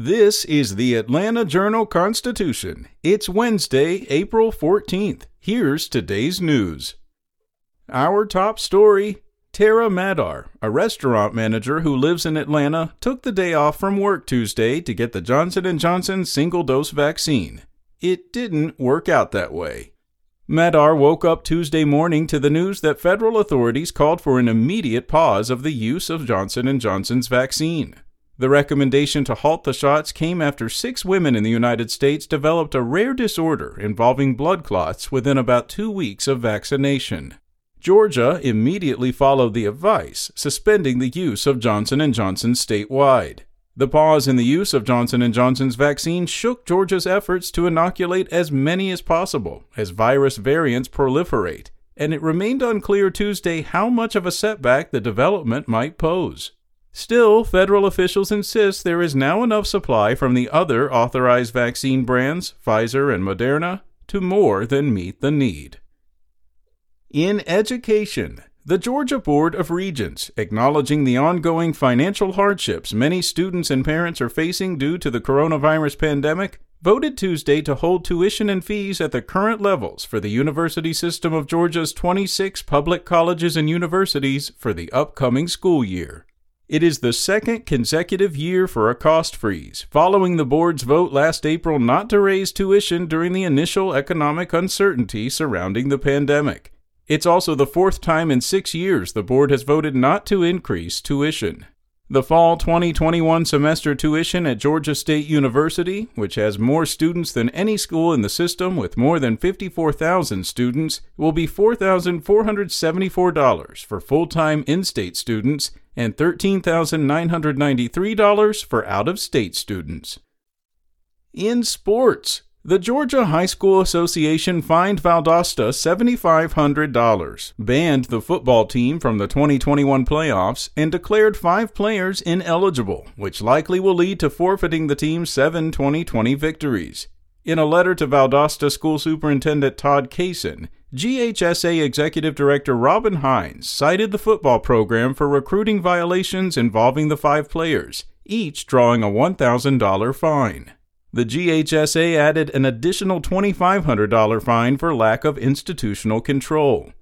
This is the Atlanta Journal Constitution. It's Wednesday, April 14th. Here's today's news. Our top story Tara Madar, a restaurant manager who lives in Atlanta, took the day off from work Tuesday to get the Johnson & Johnson single-dose vaccine. It didn't work out that way. Madar woke up Tuesday morning to the news that federal authorities called for an immediate pause of the use of Johnson & Johnson's vaccine. The recommendation to halt the shots came after six women in the United States developed a rare disorder involving blood clots within about two weeks of vaccination. Georgia immediately followed the advice, suspending the use of Johnson & Johnson statewide. The pause in the use of Johnson & Johnson's vaccine shook Georgia's efforts to inoculate as many as possible as virus variants proliferate, and it remained unclear Tuesday how much of a setback the development might pose. Still, federal officials insist there is now enough supply from the other authorized vaccine brands, Pfizer and Moderna, to more than meet the need. In education, the Georgia Board of Regents, acknowledging the ongoing financial hardships many students and parents are facing due to the coronavirus pandemic, voted Tuesday to hold tuition and fees at the current levels for the university system of Georgia's 26 public colleges and universities for the upcoming school year. It is the second consecutive year for a cost freeze, following the board's vote last April not to raise tuition during the initial economic uncertainty surrounding the pandemic. It's also the fourth time in six years the board has voted not to increase tuition. The fall 2021 semester tuition at Georgia State University, which has more students than any school in the system with more than 54,000 students, will be $4,474 for full time in state students and $13,993 for out of state students. In sports, the Georgia High School Association fined Valdosta $7,500, banned the football team from the 2021 playoffs, and declared five players ineligible, which likely will lead to forfeiting the team's seven 2020 victories. In a letter to Valdosta School Superintendent Todd Cason, GHSA Executive Director Robin Hines cited the football program for recruiting violations involving the five players, each drawing a $1,000 fine. The GHSA added an additional $2,500 fine for lack of institutional control.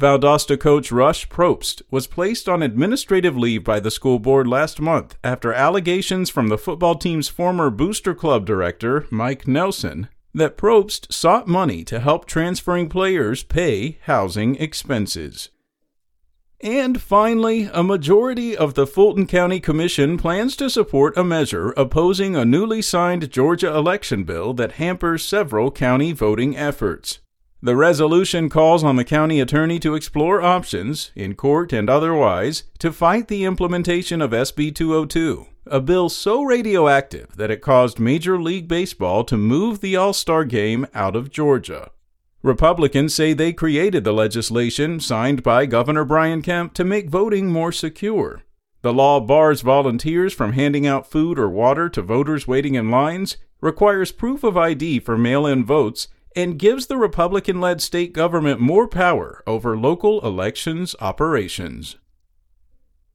Valdosta coach Rush Propst was placed on administrative leave by the school board last month after allegations from the football team's former booster club director, Mike Nelson, that Propst sought money to help transferring players pay housing expenses. And finally, a majority of the Fulton County Commission plans to support a measure opposing a newly signed Georgia election bill that hampers several county voting efforts. The resolution calls on the county attorney to explore options, in court and otherwise, to fight the implementation of SB 202, a bill so radioactive that it caused Major League Baseball to move the All Star game out of Georgia. Republicans say they created the legislation signed by Governor Brian Kemp to make voting more secure. The law bars volunteers from handing out food or water to voters waiting in lines, requires proof of ID for mail in votes, and gives the Republican led state government more power over local elections operations.